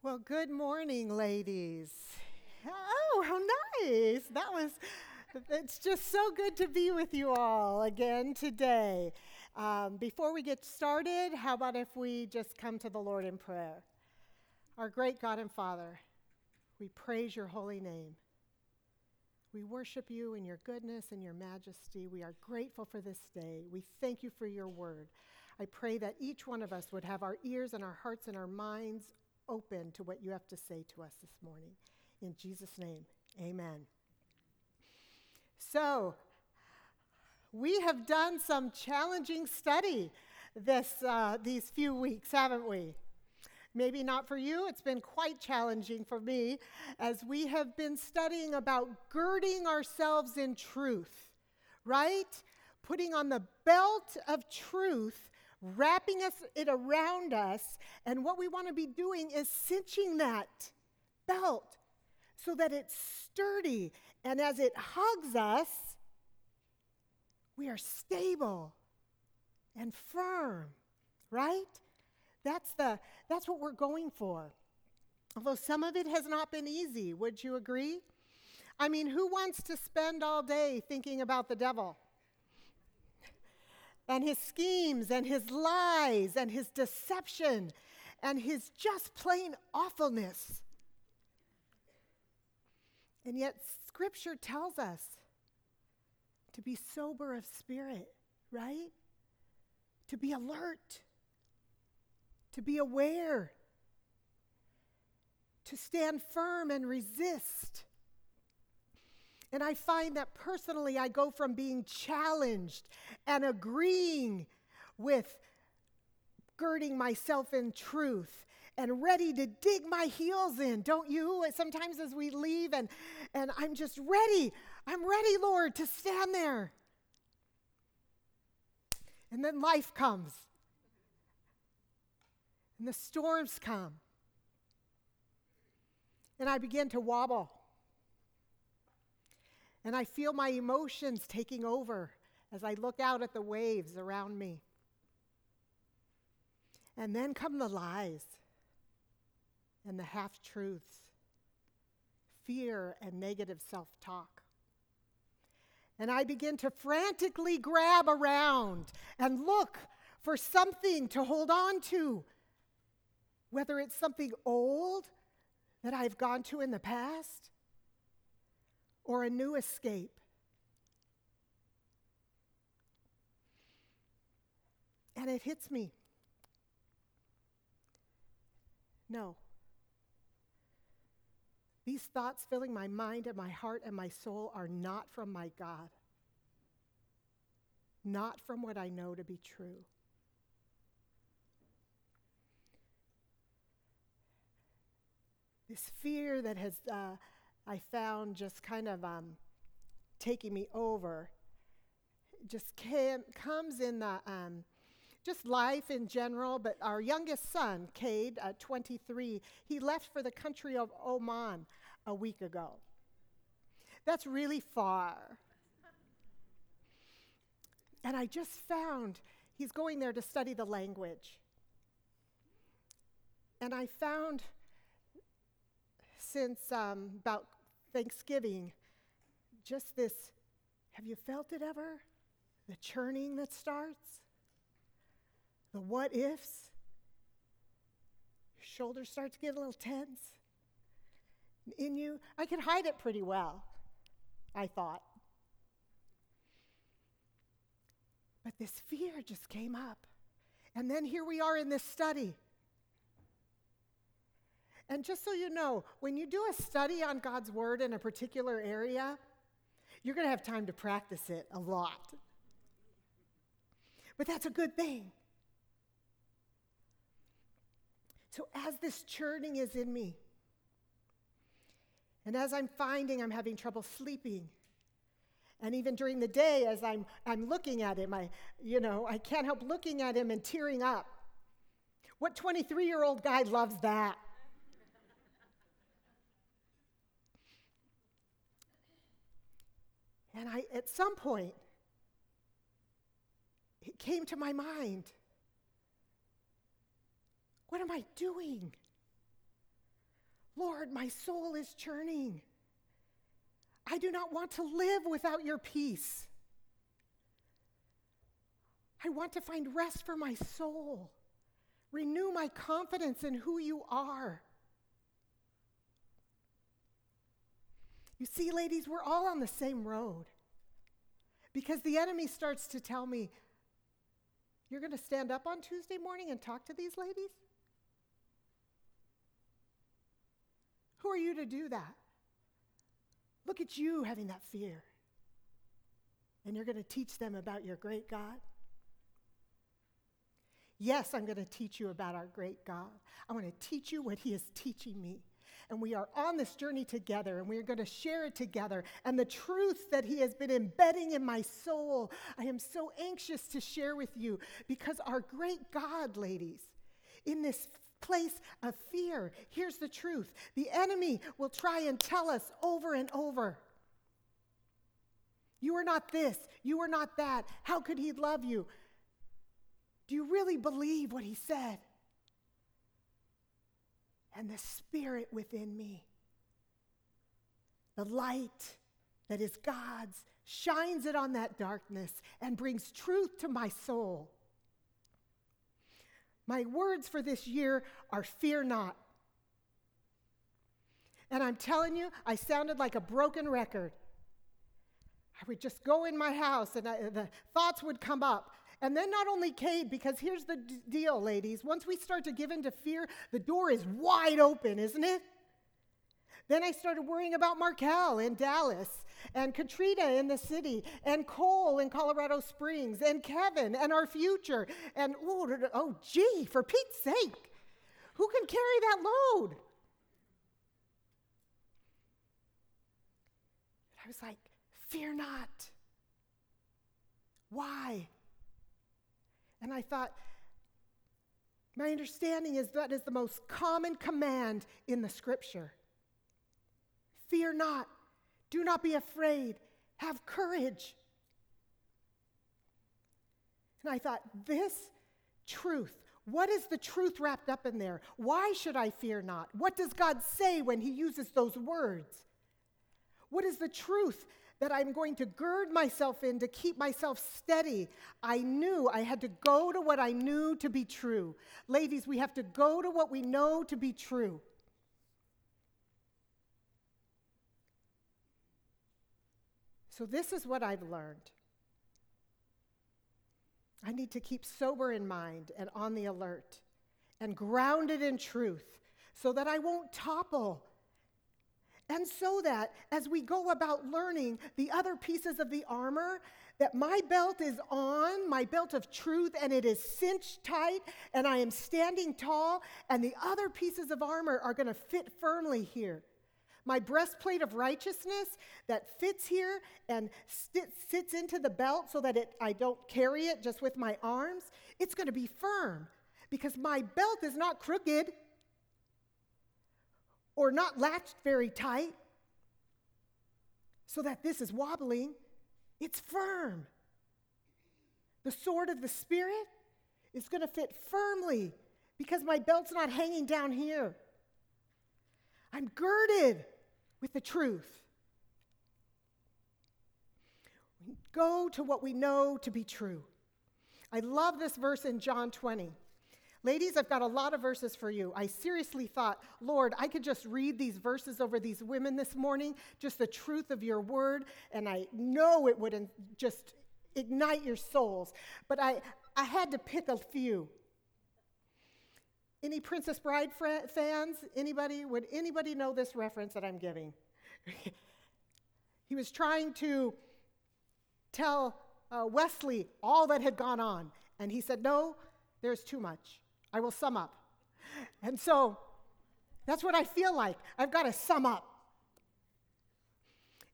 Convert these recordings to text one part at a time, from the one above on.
Well, good morning, ladies. Oh, how nice. That was, it's just so good to be with you all again today. Um, before we get started, how about if we just come to the Lord in prayer? Our great God and Father, we praise your holy name. We worship you in your goodness and your majesty. We are grateful for this day. We thank you for your word. I pray that each one of us would have our ears and our hearts and our minds open to what you have to say to us this morning. In Jesus' name, amen. So, we have done some challenging study this, uh, these few weeks, haven't we? Maybe not for you, it's been quite challenging for me as we have been studying about girding ourselves in truth, right? Putting on the belt of truth wrapping us, it around us. And what we want to be doing is cinching that belt so that it's sturdy. And as it hugs us, we are stable and firm, right? That's, the, that's what we're going for. Although some of it has not been easy, would you agree? I mean, who wants to spend all day thinking about the devil? And his schemes and his lies and his deception and his just plain awfulness. And yet, Scripture tells us to be sober of spirit, right? To be alert, to be aware, to stand firm and resist. And I find that personally, I go from being challenged and agreeing with girding myself in truth and ready to dig my heels in, don't you? Sometimes as we leave and, and I'm just ready. I'm ready, Lord, to stand there. And then life comes. And the storms come. And I begin to wobble. And I feel my emotions taking over as I look out at the waves around me. And then come the lies and the half truths, fear and negative self talk. And I begin to frantically grab around and look for something to hold on to, whether it's something old that I've gone to in the past or a new escape. And it hits me. No. These thoughts filling my mind and my heart and my soul are not from my God, not from what I know to be true. This fear that has uh, I found just kind of um, taking me over just came, comes in the um, just life in general, but our youngest son, Cade, at 23, he left for the country of Oman a week ago. That's really far. And I just found he's going there to study the language. And I found since um, about Thanksgiving, just this have you felt it ever? The churning that starts, the what ifs. Your shoulders start to get a little tense. In you, I could hide it pretty well, I thought. But this fear just came up. And then here we are in this study. And just so you know, when you do a study on God's Word in a particular area, you're going to have time to practice it a lot. But that's a good thing. So, as this churning is in me, and as I'm finding I'm having trouble sleeping, and even during the day, as I'm, I'm looking at him, I, you know, I can't help looking at him and tearing up. What 23 year old guy loves that? And I, at some point, it came to my mind what am I doing? Lord, my soul is churning. I do not want to live without your peace. I want to find rest for my soul. Renew my confidence in who you are. You see, ladies, we're all on the same road. Because the enemy starts to tell me, You're going to stand up on Tuesday morning and talk to these ladies? Who are you to do that? Look at you having that fear. And you're going to teach them about your great God? Yes, I'm going to teach you about our great God. I want to teach you what He is teaching me. And we are on this journey together, and we are going to share it together. And the truth that He has been embedding in my soul, I am so anxious to share with you because our great God, ladies, in this place of fear, here's the truth the enemy will try and tell us over and over. You are not this. You are not that. How could he love you? Do you really believe what he said? And the spirit within me, the light that is God's, shines it on that darkness and brings truth to my soul. My words for this year are fear not. And I'm telling you, I sounded like a broken record. I would just go in my house and I, the thoughts would come up. And then not only Cade, because here's the d- deal, ladies. Once we start to give in to fear, the door is wide open, isn't it? Then I started worrying about Markel in Dallas, and Katrina in the city, and Cole in Colorado Springs, and Kevin, and our future. And oh, oh gee, for Pete's sake, who can carry that load? I was like, fear not. Why? And I thought, my understanding is that is the most common command in the scripture. Fear not. Do not be afraid. Have courage. And I thought, this truth, what is the truth wrapped up in there? Why should I fear not? What does God say when He uses those words? What is the truth that I'm going to gird myself in to keep myself steady. I knew I had to go to what I knew to be true. Ladies, we have to go to what we know to be true. So, this is what I've learned. I need to keep sober in mind and on the alert and grounded in truth so that I won't topple and so that as we go about learning the other pieces of the armor, that my belt is on, my belt of truth, and it is cinched tight, and I am standing tall, and the other pieces of armor are going to fit firmly here. My breastplate of righteousness that fits here and sits into the belt so that it, I don't carry it just with my arms, it's going to be firm because my belt is not crooked or not latched very tight so that this is wobbling. It's firm. The sword of the Spirit is going to fit firmly because my belt's not hanging down here. I'm girded with the truth. Go to what we know to be true. I love this verse in John 20. Ladies, I've got a lot of verses for you. I seriously thought, Lord, I could just read these verses over these women this morning, just the truth of your word, and I know it would just ignite your souls. But I, I had to pick a few. Any Princess Bride fans? Anybody? Would anybody know this reference that I'm giving? he was trying to tell uh, Westley all that had gone on, and he said, No, there's too much. I will sum up. And so that's what I feel like. I've got to sum up.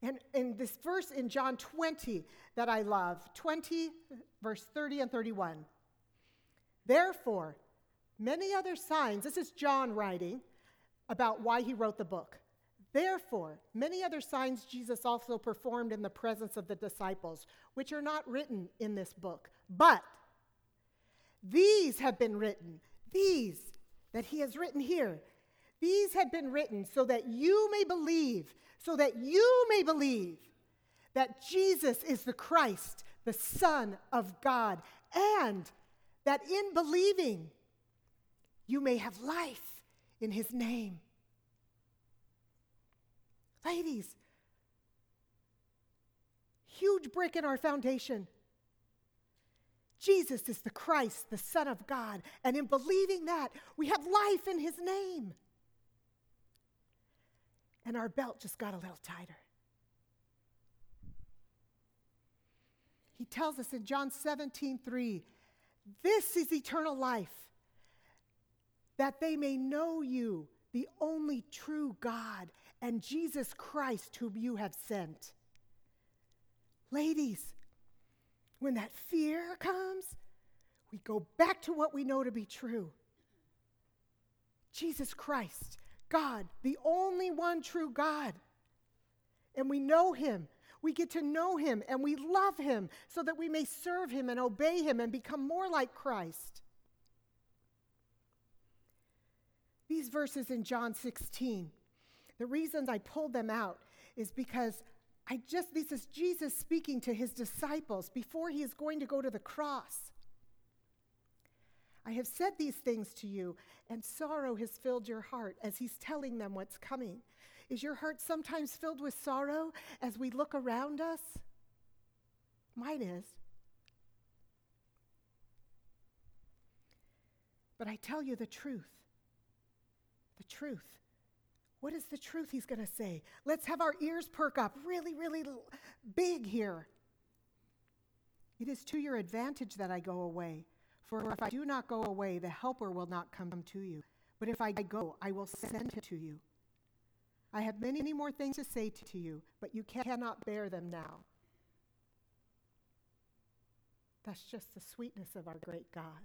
And in this verse in John 20 that I love, 20, verse 30 and 31. Therefore, many other signs, this is John writing about why he wrote the book. Therefore, many other signs Jesus also performed in the presence of the disciples, which are not written in this book. But these have been written, these that he has written here. These have been written so that you may believe, so that you may believe that Jesus is the Christ, the Son of God, and that in believing you may have life in his name. Ladies, huge brick in our foundation. Jesus is the Christ, the Son of God. And in believing that, we have life in his name. And our belt just got a little tighter. He tells us in John 17, 3, this is eternal life, that they may know you, the only true God, and Jesus Christ, whom you have sent. Ladies, when that fear comes, we go back to what we know to be true Jesus Christ, God, the only one true God. And we know him. We get to know him and we love him so that we may serve him and obey him and become more like Christ. These verses in John 16 the reasons I pulled them out is because I just, this is Jesus speaking to his disciples before he is going to go to the cross. I have said these things to you, and sorrow has filled your heart as he's telling them what's coming. Is your heart sometimes filled with sorrow as we look around us? Mine is. But I tell you the truth. The truth. What is the truth he's going to say? Let's have our ears perk up really, really big here. It is to your advantage that I go away. For if I do not go away, the Helper will not come to you. But if I go, I will send him to you. I have many, many more things to say to you, but you cannot bear them now. That's just the sweetness of our great God.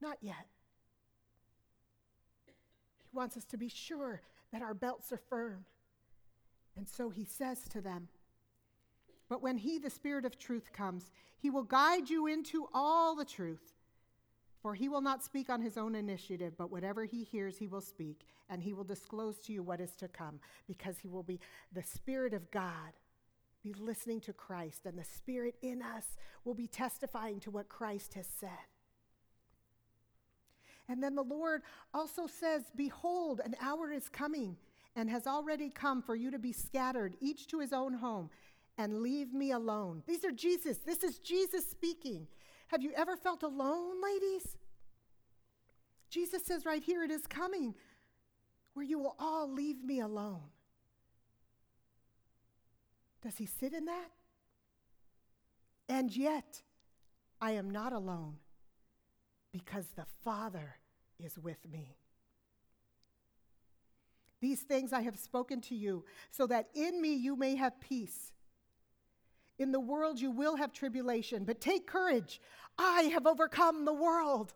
Not yet. He wants us to be sure that our belts are firm. And so he says to them, But when he, the Spirit of truth, comes, he will guide you into all the truth. For he will not speak on his own initiative, but whatever he hears, he will speak, and he will disclose to you what is to come, because he will be the Spirit of God, be listening to Christ, and the Spirit in us will be testifying to what Christ has said. And then the Lord also says, Behold, an hour is coming and has already come for you to be scattered, each to his own home, and leave me alone. These are Jesus. This is Jesus speaking. Have you ever felt alone, ladies? Jesus says right here, it is coming where you will all leave me alone. Does he sit in that? And yet, I am not alone because the Father is with me. These things I have spoken to you, so that in me you may have peace. In the world you will have tribulation, but take courage. I have overcome the world.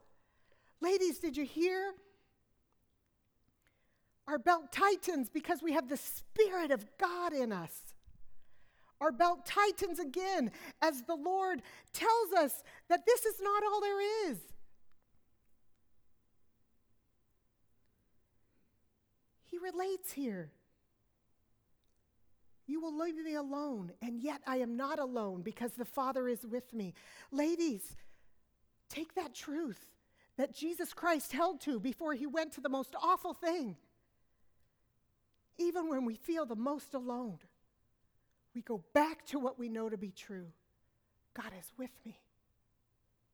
Ladies, did you hear? Our belt tightens because we have the Spirit of God in us. Our belt tightens again as the Lord tells us that this is not all there is. He relates here. You will leave me alone, and yet I am not alone because the Father is with me. Ladies, take that truth that Jesus Christ held to before he went to the most awful thing. Even when we feel the most alone, we go back to what we know to be true God is with me,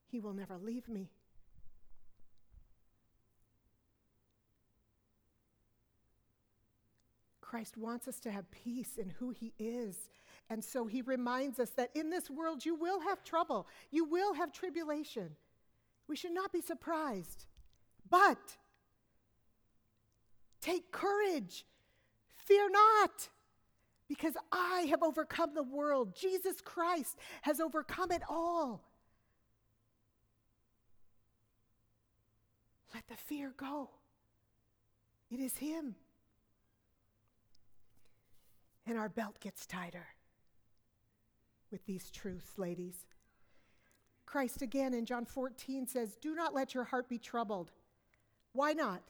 He will never leave me. Christ wants us to have peace in who He is. And so He reminds us that in this world you will have trouble, you will have tribulation. We should not be surprised. But take courage, fear not, because I have overcome the world. Jesus Christ has overcome it all. Let the fear go. It is Him and our belt gets tighter with these truths, ladies. Christ again in John 14 says, Do not let your heart be troubled. Why not?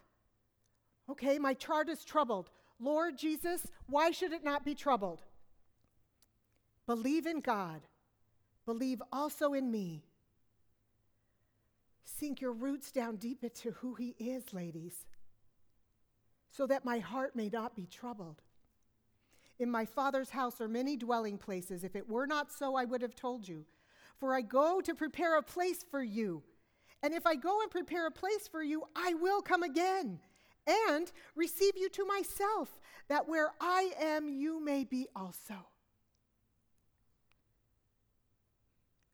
Okay, my chart is troubled. Lord Jesus, why should it not be troubled? Believe in God. Believe also in me. Sink your roots down deep into who He is, ladies, so that my heart may not be troubled. In my Father's house are many dwelling places. If it were not so, I would have told you. For I go to prepare a place for you. And if I go and prepare a place for you, I will come again and receive you to myself, that where I am, you may be also.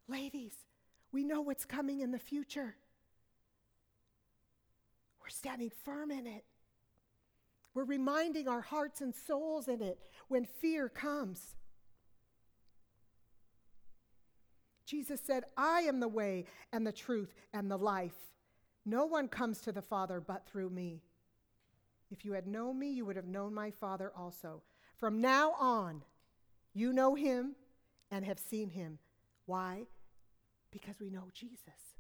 Ladies, we know what's coming in the future. We're standing firm in it. We're reminding our hearts and souls in it when fear comes. Jesus said, I am the way and the truth and the life. No one comes to the Father but through me. If you had known me, you would have known my Father also. From now on, you know him and have seen him. Why? Because we know Jesus.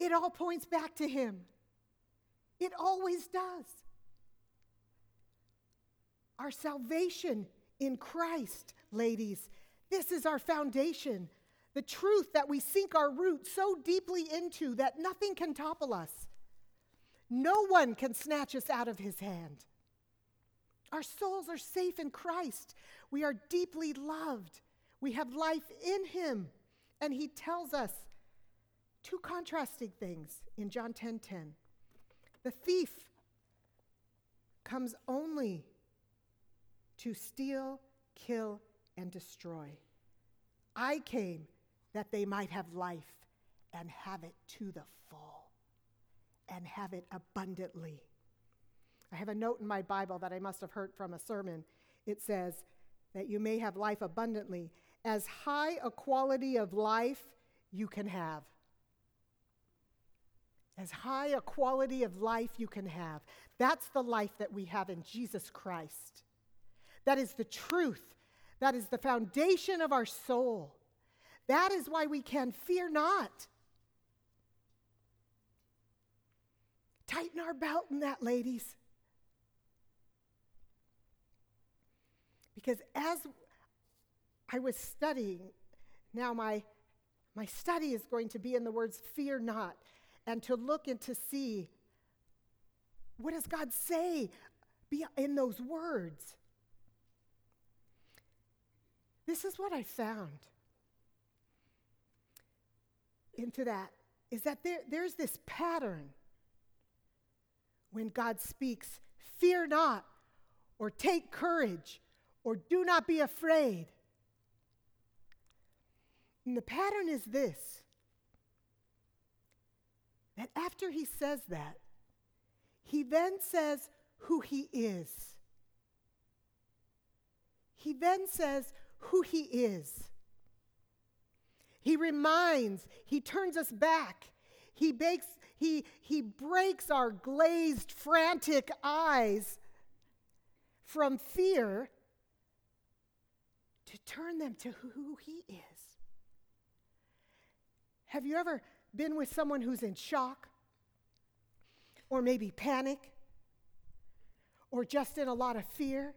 It all points back to him. It always does. Our salvation in Christ, ladies, this is our foundation the truth that we sink our roots so deeply into that nothing can topple us. No one can snatch us out of his hand. Our souls are safe in Christ. We are deeply loved. We have life in him. And he tells us two contrasting things in John 10:10. 10, 10. The thief comes only to steal, kill, and destroy. I came that they might have life and have it to the full and have it abundantly. I have a note in my Bible that I must have heard from a sermon. It says that you may have life abundantly, as high a quality of life you can have. As high a quality of life you can have. That's the life that we have in Jesus Christ. That is the truth. That is the foundation of our soul. That is why we can fear not. Tighten our belt in that, ladies. Because as I was studying, now my, my study is going to be in the words fear not, and to look and to see what does God say in those words. This is what I found into that is that there, there's this pattern when God speaks, fear not, or take courage, or do not be afraid. And the pattern is this that after he says that, he then says who he is. He then says who he is. He reminds, he turns us back. He, bakes, he, he breaks our glazed, frantic eyes from fear to turn them to who he is. Have you ever been with someone who's in shock? Or maybe panic? Or just in a lot of fear?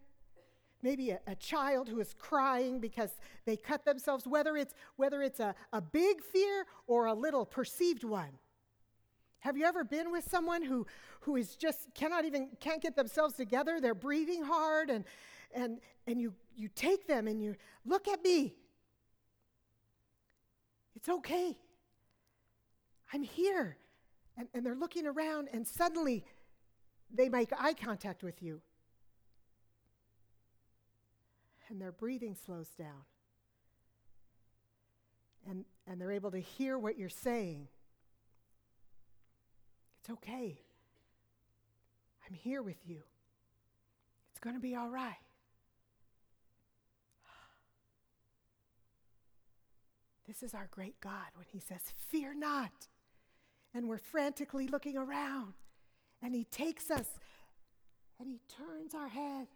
maybe a, a, child who is crying because they cut themselves, whether it's, whether it's a, a big fear or a little perceived one. Have you ever been with someone who, who is just cannot even can't get themselves together? They're breathing hard and and and you you take them and you look at me. It's okay. I'm here. And, and they're looking around and suddenly they make eye contact with you and their breathing slows down. And, and they're able to hear what you're saying. It's okay. I'm here with you. It's going to be all right. This is our great God when He says, Fear not. And we're frantically looking around. And He takes us and He turns our head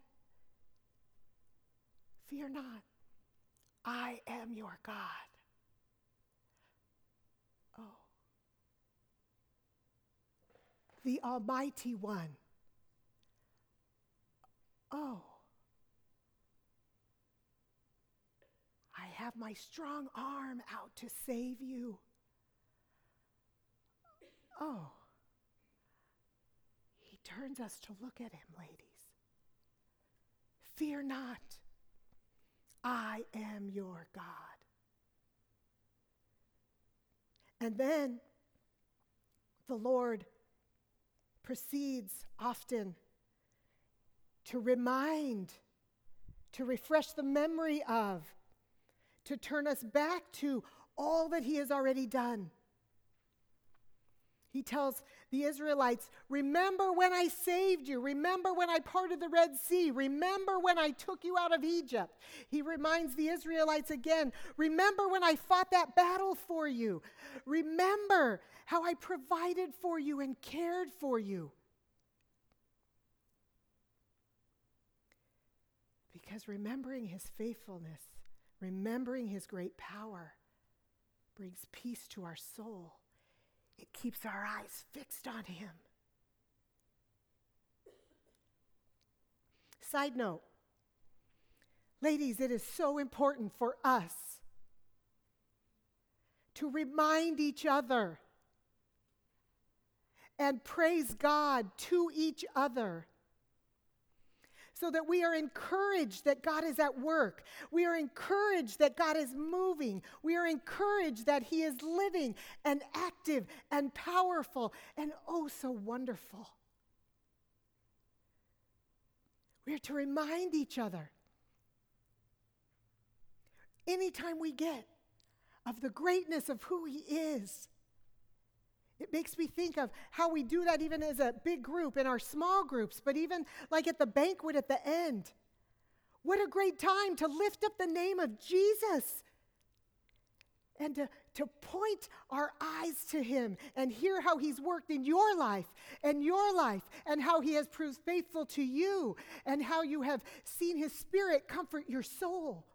Fear not. I am your God. Oh. the Almighty One. Oh, I have my strong arm out to save you. Oh, he turns us to look at him, ladies. Fear not, I am your God. And then the Lord proceeds often to remind, to refresh the memory of, to turn us back to all that He has already done. He tells the Israelites, Remember when I saved you. Remember when I parted the Red Sea. Remember when I took you out of Egypt. He reminds the Israelites again, Remember when I fought that battle for you. Remember how I provided for you and cared for you. Because remembering his faithfulness, remembering his great power, brings peace to our soul it keeps our eyes fixed on Him. Side note ladies, it is so important for us to remind each other and praise God to each other so that we are encouraged that God is at work. We are encouraged that God is moving. We are encouraged that He is living and active and powerful and oh so wonderful. We are to remind each other anytime we get of the greatness of who He is it makes me think of how we do that even as a big group in our small groups, but even like at the banquet at the end. What a great time to lift up the name of Jesus and to, to point our eyes to him and hear how he's worked in your life and your life and how he has proved faithful to you and how you have seen his spirit comfort your soul.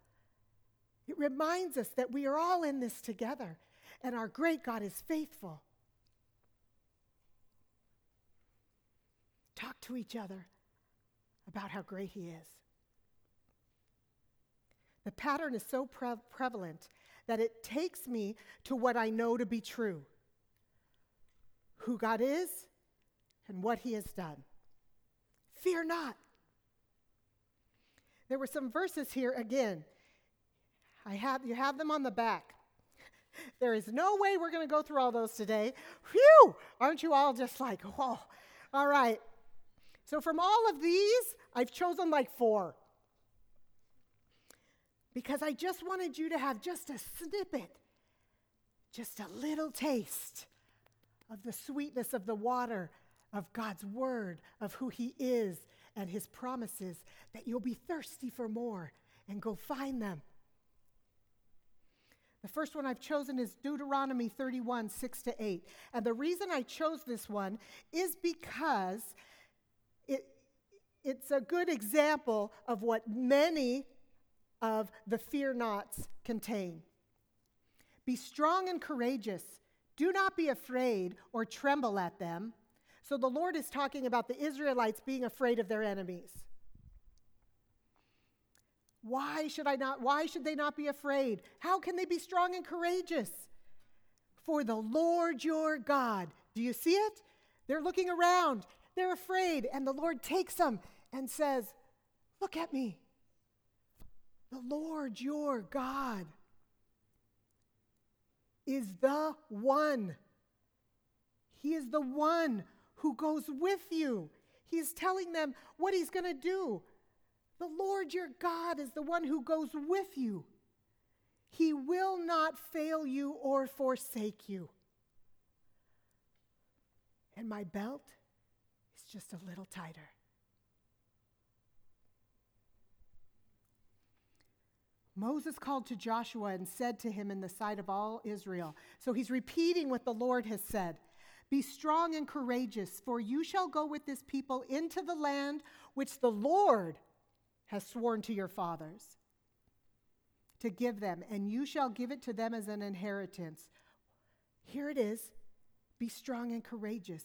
It reminds us that we are all in this together and our great God is faithful. Talk to each other about how great He is. The pattern is so pre- prevalent that it takes me to what I know to be true who God is and what He has done. Fear not. There were some verses here again. I have, you have them on the back. There is no way we're going to go through all those today. Whew! Aren't you all just like, whoa? All right. So, from all of these, I've chosen like four. Because I just wanted you to have just a snippet, just a little taste of the sweetness of the water of God's word, of who He is and His promises, that you'll be thirsty for more and go find them. The first one I've chosen is Deuteronomy 31, 6 to 8. And the reason I chose this one is because it's a good example of what many of the fear nots contain. Be strong and courageous. Do not be afraid or tremble at them. So the Lord is talking about the Israelites being afraid of their enemies. Why should I not why should they not be afraid? How can they be strong and courageous? For the Lord your God. Do you see it? They're looking around. They're afraid, and the Lord takes them and says, Look at me. The Lord your God is the one. He is the one who goes with you. He's telling them what he's going to do. The Lord your God is the one who goes with you. He will not fail you or forsake you. And my belt just a little tighter. Moses called to Joshua and said to him in the sight of all Israel. So he's repeating what the Lord has said Be strong and courageous, for you shall go with this people into the land which the Lord has sworn to your fathers to give them, and you shall give it to them as an inheritance. Here it is Be strong and courageous.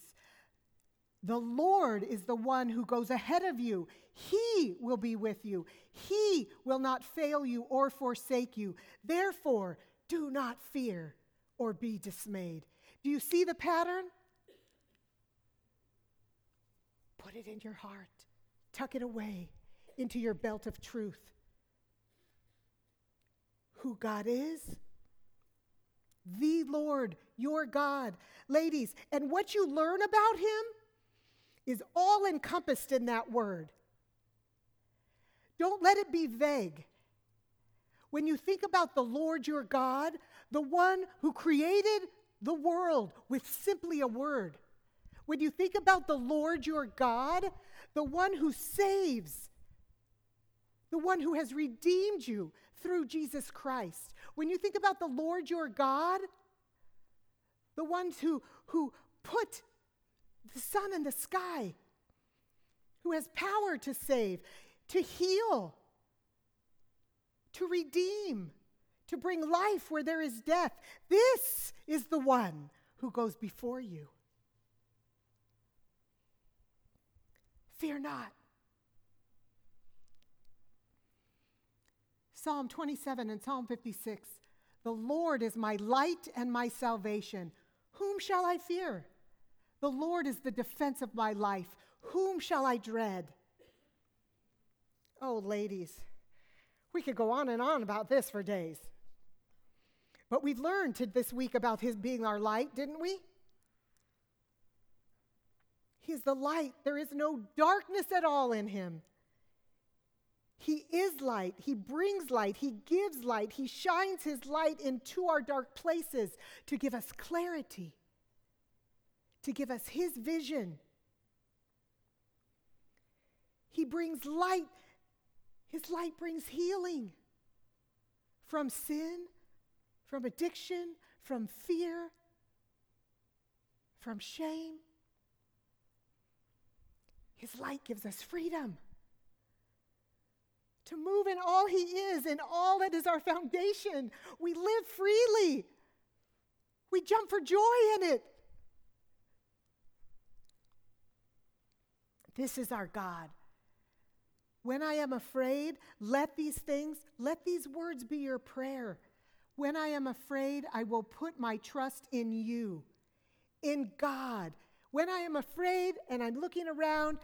The Lord is the one who goes ahead of you. He will be with you. He will not fail you or forsake you. Therefore, do not fear or be dismayed. Do you see the pattern? Put it in your heart, tuck it away into your belt of truth. Who God is? The Lord, your God. Ladies, and what you learn about Him is all encompassed in that word. Don't let it be vague. When you think about the Lord your God, the one who created the world with simply a word, when you think about the Lord your God, the one who saves, the one who has redeemed you through Jesus Christ, when you think about the Lord your God, the ones who, who put the sun in the sky, who has power to save, to heal, to redeem, to bring life where there is death. This is the one who goes before you. Fear not. Psalm 27 and Psalm 56 The Lord is my light and my salvation. Whom shall I fear? The Lord is the defense of my life. Whom shall I dread? Oh, ladies, we could go on and on about this for days. But we've learned this week about his being our light, didn't we? He's the light. There is no darkness at all in him. He is light. He brings light. He gives light. He shines his light into our dark places to give us clarity to give us His vision. He brings light. His light brings healing from sin, from addiction, from fear, from shame. His light gives us freedom to move in all He is, in all that is our foundation. We live freely, we jump for joy in it. This is our God. When I am afraid, let these things, let these words be your prayer. When I am afraid, I will put my trust in you, in God. When I am afraid and I'm looking around,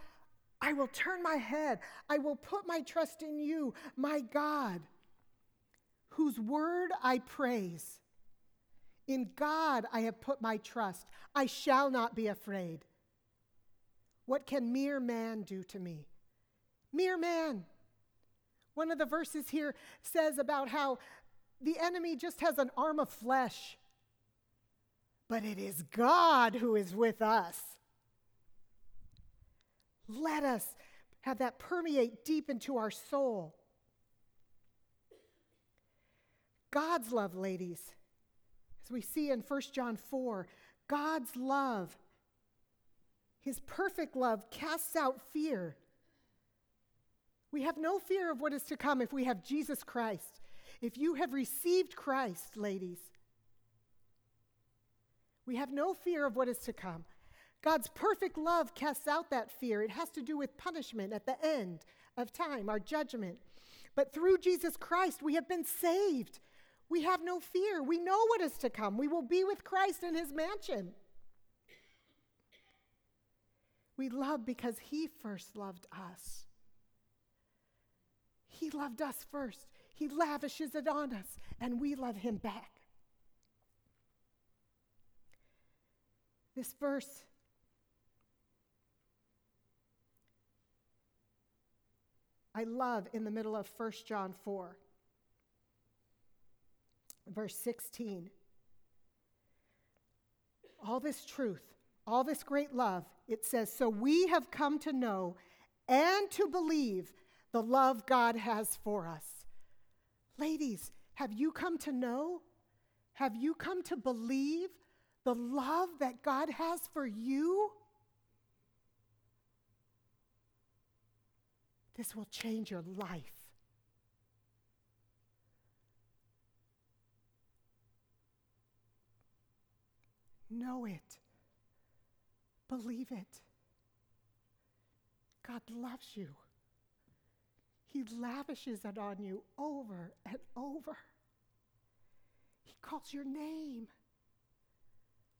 I will turn my head. I will put my trust in you, my God, whose word I praise. In God I have put my trust. I shall not be afraid. What can mere man do to me? Mere man. One of the verses here says about how the enemy just has an arm of flesh, but it is God who is with us. Let us have that permeate deep into our soul. God's love, ladies, as we see in 1 John 4, God's love his perfect love casts out fear. We have no fear of what is to come if we have Jesus Christ. If you have received Christ, ladies, we have no fear of what is to come. God's perfect love casts out that fear. It has to do with punishment at the end of time, our judgment. But through Jesus Christ, we have been saved. We have no fear. We know what is to come. We will be with Christ in his mansion. We love because He first loved us. He loved us first. He lavishes it on us, and we love Him back. This verse I love in the middle of 1 John 4, verse 16. All this truth all this great love, it says, So we have come to know and to believe the love God has for us. Ladies, have you come to know? Have you come to believe the love that God has for you? This will change your life. Know it. Believe it. God loves you. He lavishes it on you over and over. He calls your name.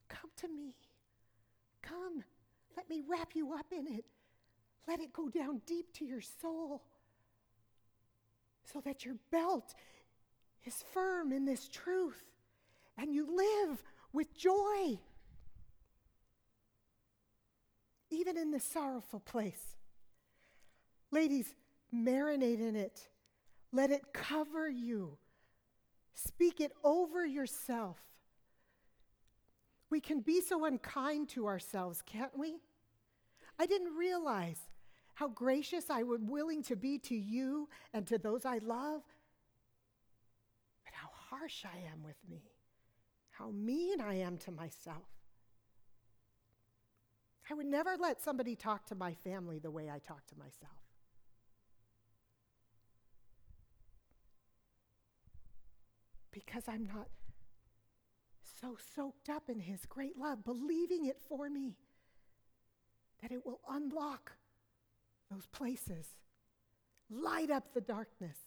Come to me. Come. Let me wrap you up in it. Let it go down deep to your soul so that your belt is firm in this truth and you live with joy, even in this sorrowful place. Ladies, marinate in it. Let it cover you. Speak it over yourself. We can be so unkind to ourselves, can't we? I didn't realize how gracious I was willing to be to you and to those I love, but how harsh I am with me, how mean I am to myself. I would never let somebody talk to my family the way I talk to myself. Because I'm not so soaked up in His great love, believing it for me, that it will unlock those places, light up the darkness,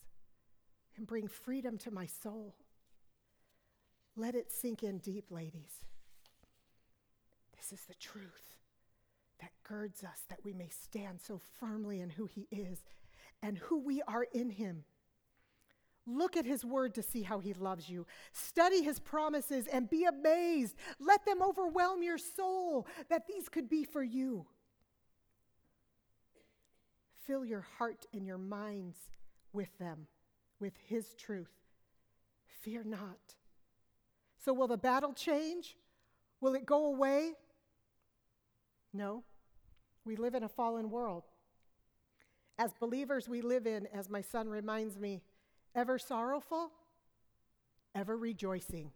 and bring freedom to my soul. Let it sink in deep, ladies. This is the truth that girds us that we may stand so firmly in who He is and who we are in Him. Look at his word to see how he loves you. Study his promises and be amazed. Let them overwhelm your soul that these could be for you. Fill your heart and your minds with them, with His truth. Fear not. So, will the battle change? Will it go away? No. We live in a fallen world. As believers, we live in, as my son reminds me, ever sorrowful, ever rejoicing.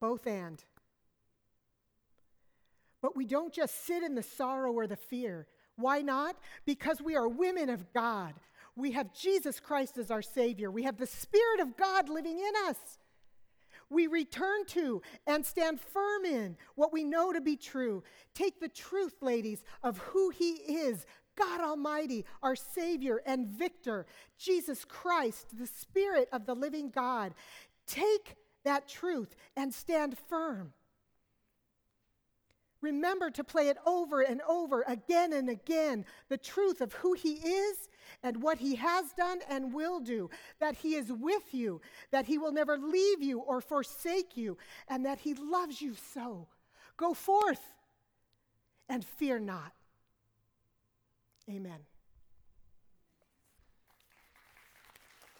Both and. But we don't just sit in the sorrow or the fear. Why not? Because we are women of God. We have Jesus Christ as our Savior. We have the Spirit of God living in us. We return to and stand firm in what we know to be true. Take the truth, ladies, of who He is God Almighty, our Savior and Victor, Jesus Christ, the Spirit of the living God. Take that truth and stand firm. Remember to play it over and over again and again the truth of who He is and what He has done and will do, that He is with you, that He will never leave you or forsake you, and that He loves you so. Go forth and fear not. Amen.